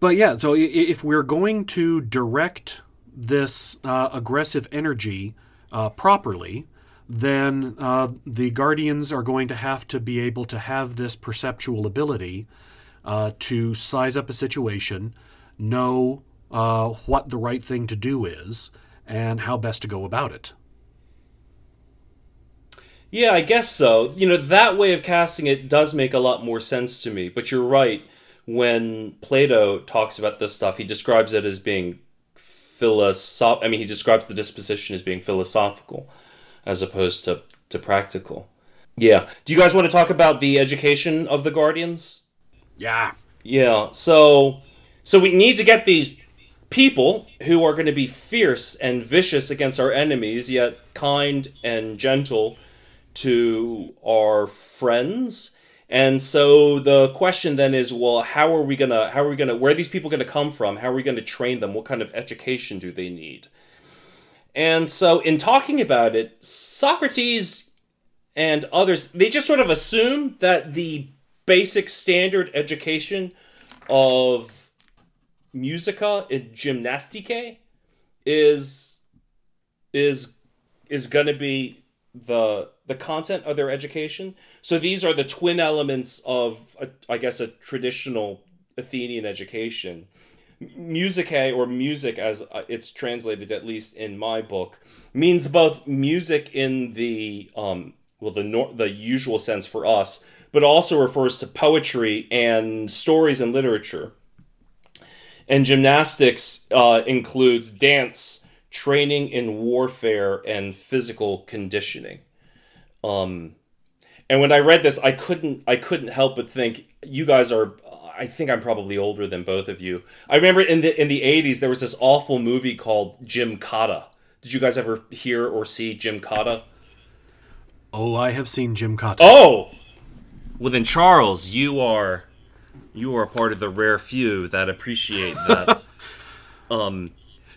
but yeah, so if we're going to direct this uh, aggressive energy uh, properly, then uh, the guardians are going to have to be able to have this perceptual ability uh, to size up a situation, know uh, what the right thing to do is, and how best to go about it. Yeah, I guess so. You know, that way of casting it does make a lot more sense to me, but you're right when Plato talks about this stuff, he describes it as being philosoph. I mean, he describes the disposition as being philosophical, as opposed to to practical. Yeah. Do you guys want to talk about the education of the guardians? Yeah. Yeah. So, so we need to get these people who are going to be fierce and vicious against our enemies, yet kind and gentle to our friends and so the question then is, well, how are we gonna, how are we gonna, where are these people gonna come from? How are we gonna train them? What kind of education do they need? And so in talking about it, Socrates and others, they just sort of assume that the basic standard education of musica and gymnastike is is is going to be the the content of their education. So these are the twin elements of, a, I guess, a traditional Athenian education. Mousike, or music as uh, it's translated, at least in my book, means both music in the um, well the nor- the usual sense for us, but also refers to poetry and stories and literature. And gymnastics uh, includes dance, training in warfare, and physical conditioning. Um, and when I read this, I couldn't I couldn't help but think you guys are. I think I'm probably older than both of you. I remember in the in the 80s there was this awful movie called Gymkata. Did you guys ever hear or see Gymkata? Oh, I have seen Gymkata. Oh, well then, Charles, you are you are part of the rare few that appreciate that. um,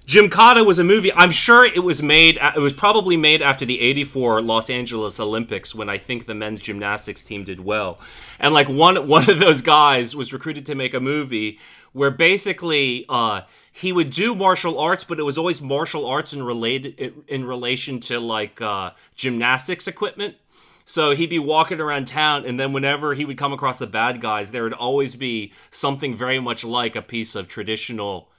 Gymkata was a movie. I'm sure it was made. It was probably made after the '84 Los Angeles Olympics, when I think the men's gymnastics team did well. And like one one of those guys was recruited to make a movie where basically uh, he would do martial arts, but it was always martial arts in related in relation to like uh, gymnastics equipment. So he'd be walking around town, and then whenever he would come across the bad guys, there would always be something very much like a piece of traditional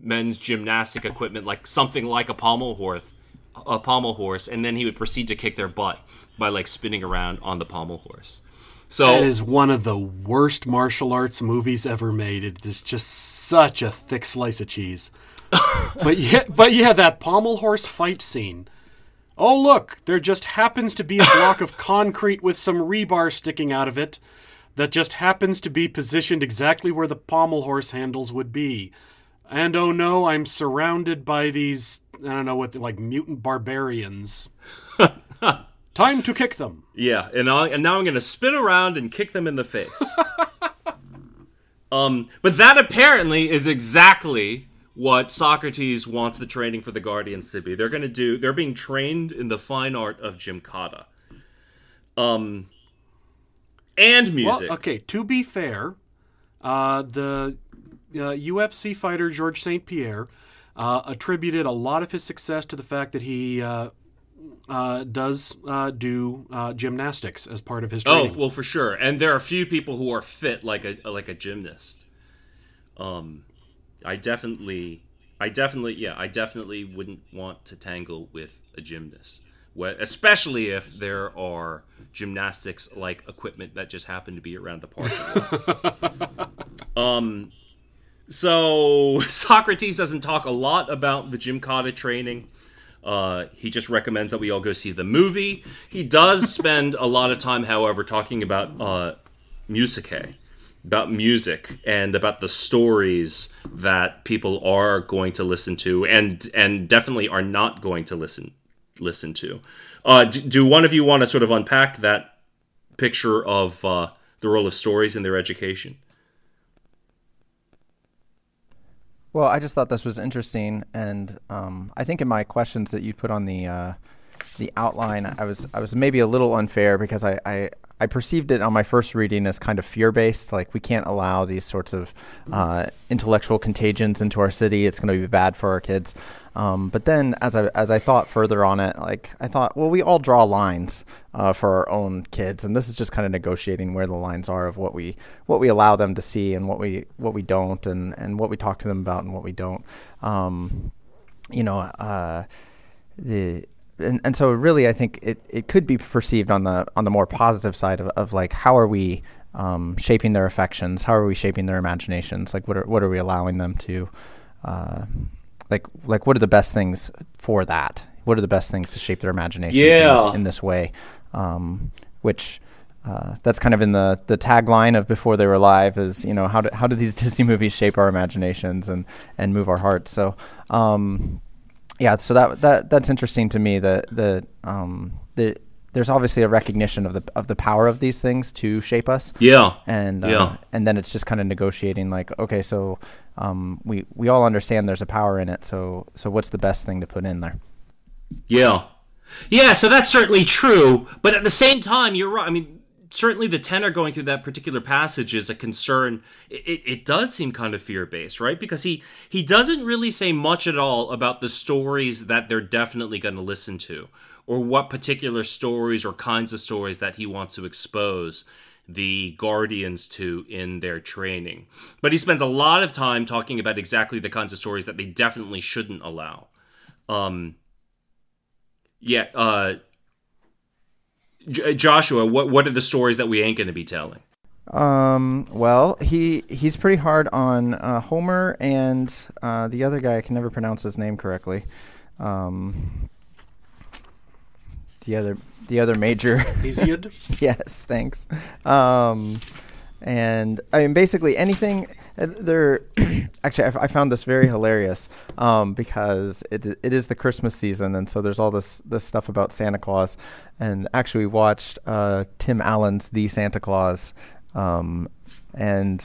men's gymnastic equipment, like something like a pommel horse, a pommel horse, and then he would proceed to kick their butt by like spinning around on the pommel horse. So that is one of the worst martial arts movies ever made. It is just such a thick slice of cheese. but yeah, but yeah, that pommel horse fight scene. Oh look, there just happens to be a block of concrete with some rebar sticking out of it that just happens to be positioned exactly where the pommel horse handles would be. And oh no, I'm surrounded by these, I don't know what, like mutant barbarians. Time to kick them. Yeah, and, i and now I'm going to spin around and kick them in the face. um, but that apparently is exactly what Socrates wants the training for the Guardians to be. They're going to do, they're being trained in the fine art of Gymkata. Um, and music. Well, okay, to be fair, uh, the uh, UFC fighter Georges St-Pierre uh, attributed a lot of his success to the fact that he uh, uh does uh, do uh, gymnastics as part of his oh, training. Oh, well, for sure. And there are few people who are fit like a like a gymnast. Um, I definitely I definitely, yeah, I definitely wouldn't want to tangle with a gymnast, especially if there are gymnastics like equipment that just happen to be around the park. um, so Socrates doesn't talk a lot about the Gymkata training. Uh, he just recommends that we all go see the movie. He does spend a lot of time, however, talking about uh, mousike, about music, and about the stories that people are going to listen to, and and definitely are not going to listen listen to. Uh, do, do, one of you want to sort of unpack that picture of uh, the role of stories in their education? Well, I just thought this was interesting, and um, I think in my questions that you put on the uh, the outline, I was I was maybe a little unfair because I, I I perceived it on my first reading as kind of fear based. Like we can't allow these sorts of uh, intellectual contagions into our city. It's going to be bad for our kids. Um, but then, as I as I thought further on it, like I thought, well, we all draw lines uh, for our own kids, and this is just kind of negotiating where the lines are of what we what we allow them to see and what we what we don't, and and what we talk to them about and what we don't. Um, you know, uh, the and, and so really I think it, it could be perceived on the on the more positive side of, of like how are we um, shaping their affections? How are we shaping their imaginations? Like what are what are we allowing them to uh, like like what are the best things for that? What are the best things to shape their imaginations yeah. in, this, in this way? Um, which uh, that's kind of in the, the tagline of before they were live is you know how do how do these Disney movies shape our imaginations and and move our hearts? So um, yeah, so that that that's interesting to me. that the um, the there's obviously a recognition of the of the power of these things to shape us. Yeah. And uh, yeah. and then it's just kind of negotiating like okay, so um, we we all understand there's a power in it. So so what's the best thing to put in there? Yeah. Yeah, so that's certainly true, but at the same time you're right. I mean, certainly the tenor going through that particular passage is a concern. It, it does seem kind of fear based, right? Because he he doesn't really say much at all about the stories that they're definitely going to listen to or what particular stories or kinds of stories that he wants to expose the guardians to in their training. But he spends a lot of time talking about exactly the kinds of stories that they definitely shouldn't allow. Um, yeah, uh, J- Joshua, what what are the stories that we ain't going to be telling? Um, well, he he's pretty hard on uh, Homer and uh, the other guy. I can never pronounce his name correctly. Um, the other the other major. Hesiod. yes, thanks. Um, and I mean, basically anything. Uh, there, actually, I, f- I found this very hilarious um, because it it is the Christmas season, and so there's all this this stuff about Santa Claus. And actually, we watched uh, Tim Allen's The Santa Claus, um, and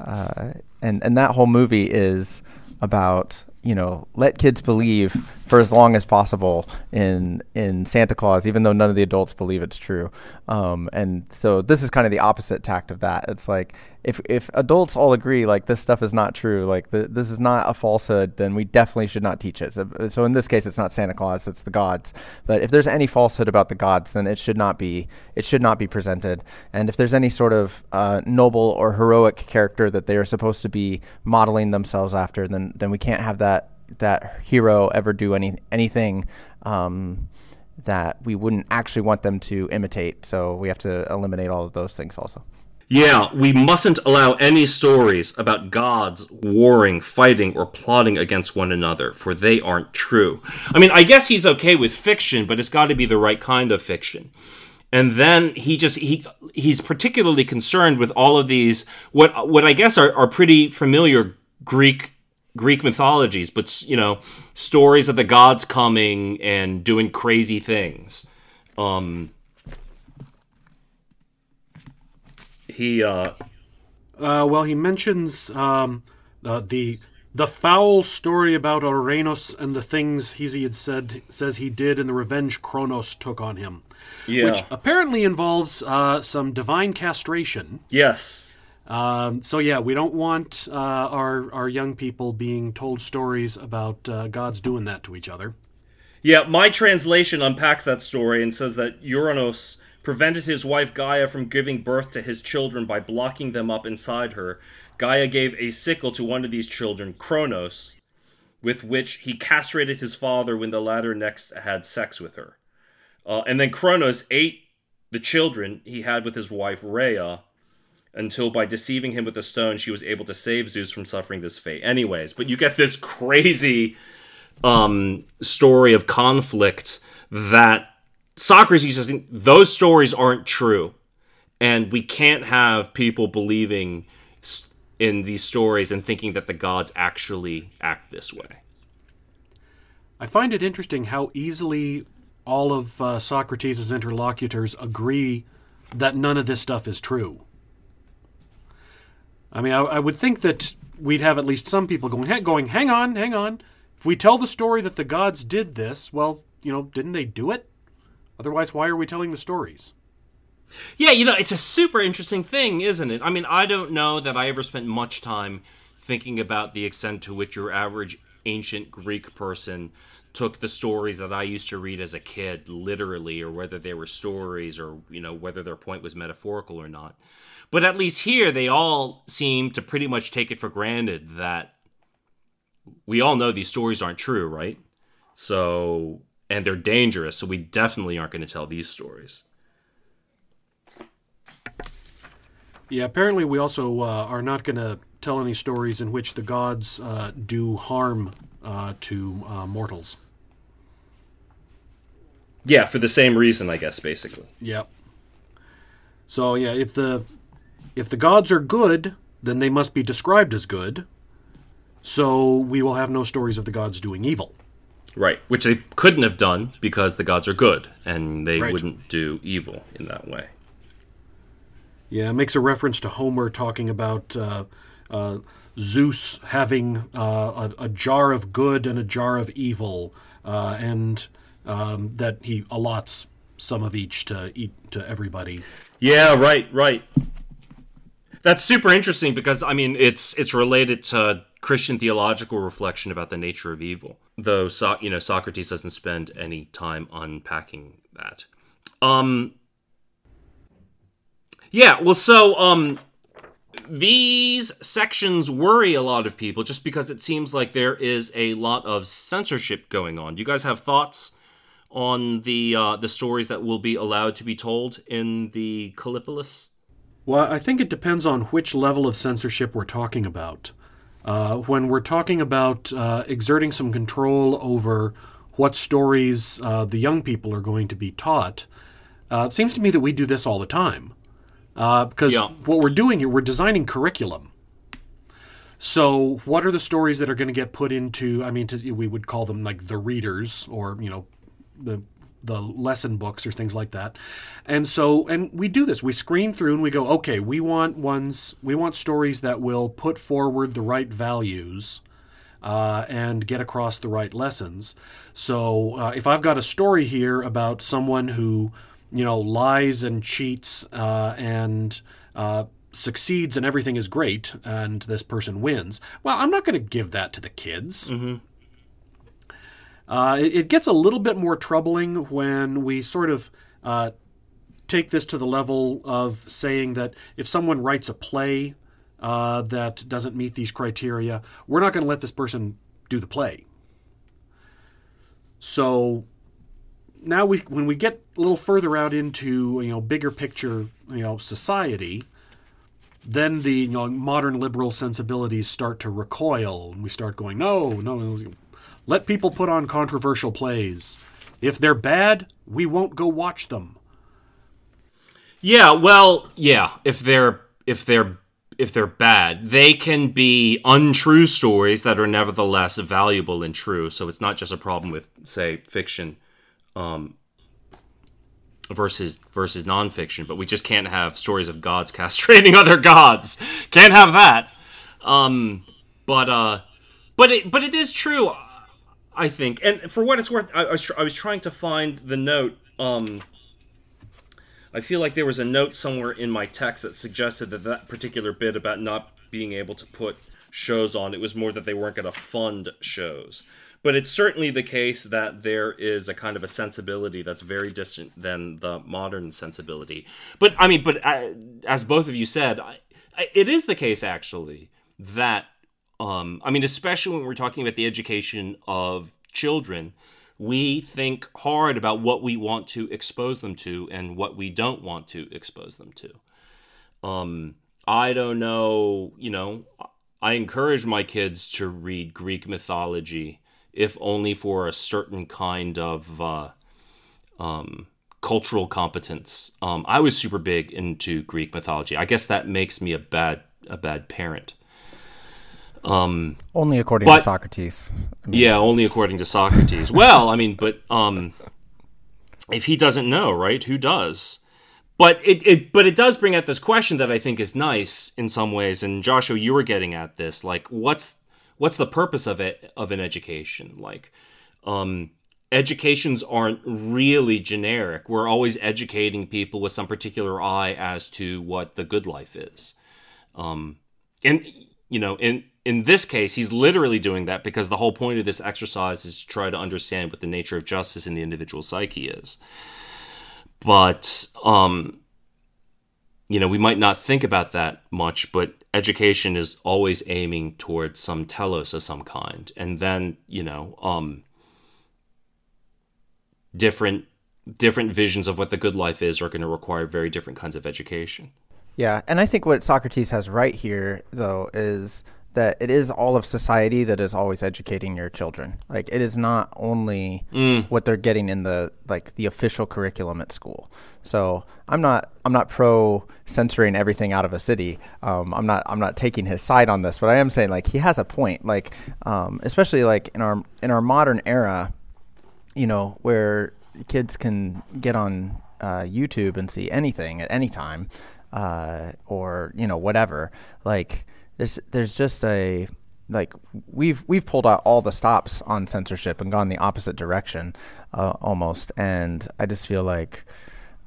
uh, and and that whole movie is about you know let kids believe for as long as possible in in Santa Claus, even though none of the adults believe it's true. Um, and so this is kind of the opposite tact of that. It's like if if adults all agree like this stuff is not true, like the, this is not a falsehood, then we definitely should not teach it. So, so in this case, it's not Santa Claus, it's the gods. But if there's any falsehood about the gods, then it should not be it should not be presented. And if there's any sort of uh, noble or heroic character that they are supposed to be modeling themselves after, then then we can't have that that hero ever do any anything. Um, that we wouldn't actually want them to imitate. So we have to eliminate all of those things also. Yeah, we mustn't allow any stories about gods warring, fighting, or plotting against one another, for they aren't true. I mean, I guess he's okay with fiction, but it's got to be the right kind of fiction. And then he just he he's particularly concerned with all of these what what I guess are, are pretty familiar Greek Greek mythologies, but you know, stories of the gods coming and doing crazy things. Um, he uh, uh, well, he mentions um, uh, the the foul story about Ouranos and the things Hesiod said says he did and the revenge Kronos took on him, yeah. which apparently involves uh, some divine castration. Yes. Um, so yeah, we don't want uh, our our young people being told stories about uh, gods doing that to each other. Yeah, my translation unpacks that story and says that Uranus prevented his wife Gaia from giving birth to his children by blocking them up inside her. Gaia gave a sickle to one of these children, Kronos, with which he castrated his father when the latter next had sex with her. Uh, and then Kronos ate the children he had with his wife Rhea until by deceiving him with a stone she was able to save Zeus from suffering this fate. Anyways, but you get this crazy um, story of conflict that Socrates says those stories aren't true. And we can't have people believing in these stories and thinking that the gods actually act this way. I find it interesting how easily all of uh, Socrates' interlocutors agree that none of this stuff is true. I mean, I, I, would think that we'd have at least some people going, going, hang on, hang on. If we tell the story that the gods did this, well, you know, didn't they do it? Otherwise, why are we telling the stories? Yeah, you know, it's a super interesting thing, isn't it? I mean, I don't know that I ever spent much time thinking about the extent to which your average ancient Greek person took the stories that I used to read as a kid literally, or whether they were stories, or, you know, whether their point was metaphorical or not. But at least here, they all seem to pretty much take it for granted that we all know these stories aren't true, right? So, and they're dangerous, so we definitely aren't going to tell these stories. Yeah, apparently we also uh, are not going to tell any stories in which the gods uh, do harm uh, to uh, mortals. Yeah, for the same reason, I guess, basically. Yep. So yeah, if the if the gods are good, then they must be described as good. So we will have no stories of the gods doing evil. Right, which they couldn't have done because the gods are good and they right. wouldn't do evil in that way. Yeah, it makes a reference to Homer talking about uh, uh, Zeus having uh, a, a, jar of good and a jar of evil, uh, and um, that he allots some of each to eat to everybody. Yeah, right, right. That's super interesting because I mean it's it's related to Christian theological reflection about the nature of evil. Though so, you know Socrates doesn't spend any time unpacking that. Um, yeah, well, so um, these sections worry a lot of people just because it seems like there is a lot of censorship going on. Do you guys have thoughts on the uh, the stories that will be allowed to be told in the Kallipolis? Well, I think it depends on which level of censorship we're talking about. Uh, when we're talking about uh, exerting some control over what stories uh, the young people are going to be taught, uh, it seems to me that we do this all the time. Uh, because yeah. what we're doing here, we're designing curriculum. So, what are the stories that are going to get put into? I mean, to, we would call them like the readers, or you know, the the lesson books or things like that. And so, and we do this. We screen through and we go, okay, we want ones, we want stories that will put forward the right values. Uh, and get across the right lessons. So, uh, if I've got a story here about someone who you know, lies and cheats uh, and uh, succeeds and everything is great and this person wins. Well, I'm not going to give that to the kids. Mm-hmm. Uh, it, it, gets a little bit more troubling when we sort of uh, take this to the level of saying that if someone writes a play uh, that doesn't meet these criteria, we're not going to let this person do the play. So now we when we get a little further out into you know bigger picture you know society then the you know modern liberal sensibilities start to recoil and we start going no no let people put on controversial plays if they're bad we won't go watch them yeah well yeah if they're if they're if they're bad they can be untrue stories that are nevertheless valuable and true so it's not just a problem with say fiction um, versus versus nonfiction, but we just can't have stories of gods castrating other gods. Can't have that. Um, but uh, but it but it is true, I think. And for what it's worth, I, I was I was trying to find the note. Um, I feel like there was a note somewhere in my text that suggested that that particular bit about not being able to put shows on it was more that they weren't going to fund shows but it's certainly the case that there is a kind of a sensibility that's very distant than the modern sensibility. But I mean, but uh, as both of you said, I, it is the case actually that um, I mean, especially when we're talking about the education of children, we think hard about what we want to expose them to and what we don't want to expose them to. Um, I don't know, you know, I encourage my kids to read Greek mythology, if only for a certain kind of uh, um, cultural competence. Um, I was super big into Greek mythology. I guess that makes me a bad a bad parent. Um, only according but, to Socrates. I mean, yeah, only according to Socrates. well, I mean, but um, if he doesn't know, right? Who does? But it, it but it does bring out this question that I think is nice in some ways. And Joshua, you were getting at this, like, what's what's the purpose of it of an education? Like, um, educations aren't really generic. We're always educating people with some particular eye as to what the good life is. Um, and you know, in in this case, he's literally doing that because the whole point of this exercise is to try to understand what the nature of justice in the individual psyche is. But um, you know, we might not think about that much, but education is always aiming towards some telos of some kind, and then you know, um, different different visions of what the good life is are going to require very different kinds of education. Yeah, and I think what Socrates has right here, though, is that it is all of society that is always educating your children. Like it is not only mm. what they're getting in the like the official curriculum at school. So I'm not I'm not pro censoring everything out of a city. Um, I'm not I'm not taking his side on this, but I am saying like he has a point. Like um, especially like in our in our modern era, you know, where kids can get on uh, YouTube and see anything at any time, uh, or you know whatever. Like there's there's just a like we've we've pulled out all the stops on censorship and gone the opposite direction uh, almost, and I just feel like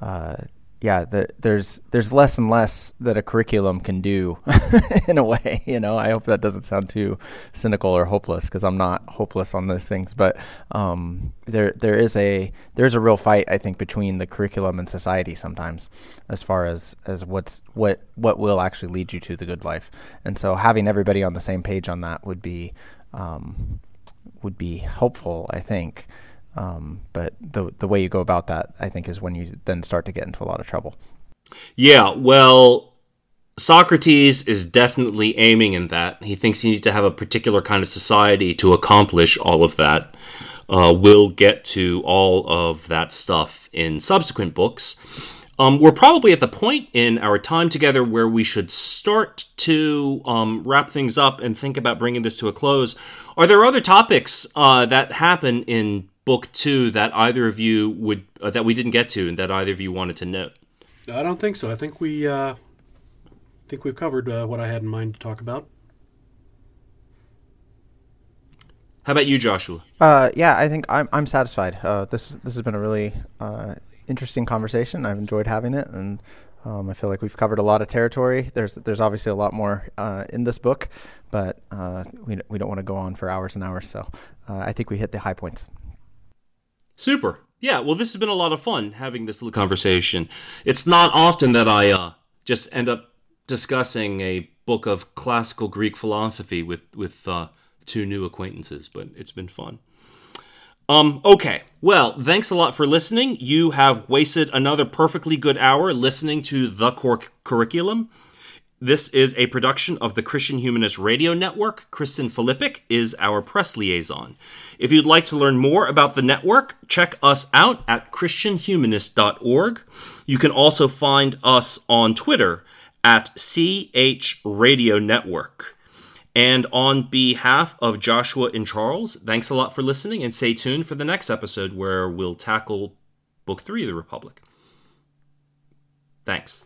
uh, yeah, the, there's there's less and less that a curriculum can do in a way. You know, I hope that doesn't sound too cynical or hopeless because I'm not hopeless on those things. But um, there there is a there's a real fight I think between the curriculum and society sometimes, as far as as what's what what will actually lead you to the good life. And so having everybody on the same page on that would be um, would be helpful. I think. Um, but the the way you go about that, I think, is when you then start to get into a lot of trouble. Yeah, well, Socrates is definitely aiming in that. He thinks you need to have a particular kind of society to accomplish all of that. Uh, we'll get to all of that stuff in subsequent books. Um, we're probably at the point in our time together where we should start to um, wrap things up and think about bringing this to a close. Are there other topics uh, that happen in book two that either of you would uh, that we didn't get to and that either of you wanted to note? I don't think so. I think we uh, think we've covered uh, what I had in mind to talk about. How about you, Joshua? Uh, yeah, I think I'm I'm satisfied. Uh, this this has been a really uh, interesting conversation. I've enjoyed having it, and um, I feel like we've covered a lot of territory. There's there's obviously a lot more uh, in this book, but uh, we we don't want to go on for hours and hours. So uh, I think we hit the high points. Super. Yeah, well, this has been a lot of fun having this little conversation. It's not often that I uh, just end up discussing a book of classical Greek philosophy with with uh, two new acquaintances, but it's been fun. Um, okay. Well, thanks a lot for listening. You have wasted another perfectly good hour listening to the Core curriculum. This is a production of the Christian Humanist Radio Network. Kristen Filippic is our press liaison. If you'd like to learn more about the network, check us out at ChristianHumanist.org. You can also find us on Twitter at CH Radio Network. And on behalf of Joshua and Charles, thanks a lot for listening and stay tuned for the next episode where we'll tackle Book 3 of the Republic. Thanks.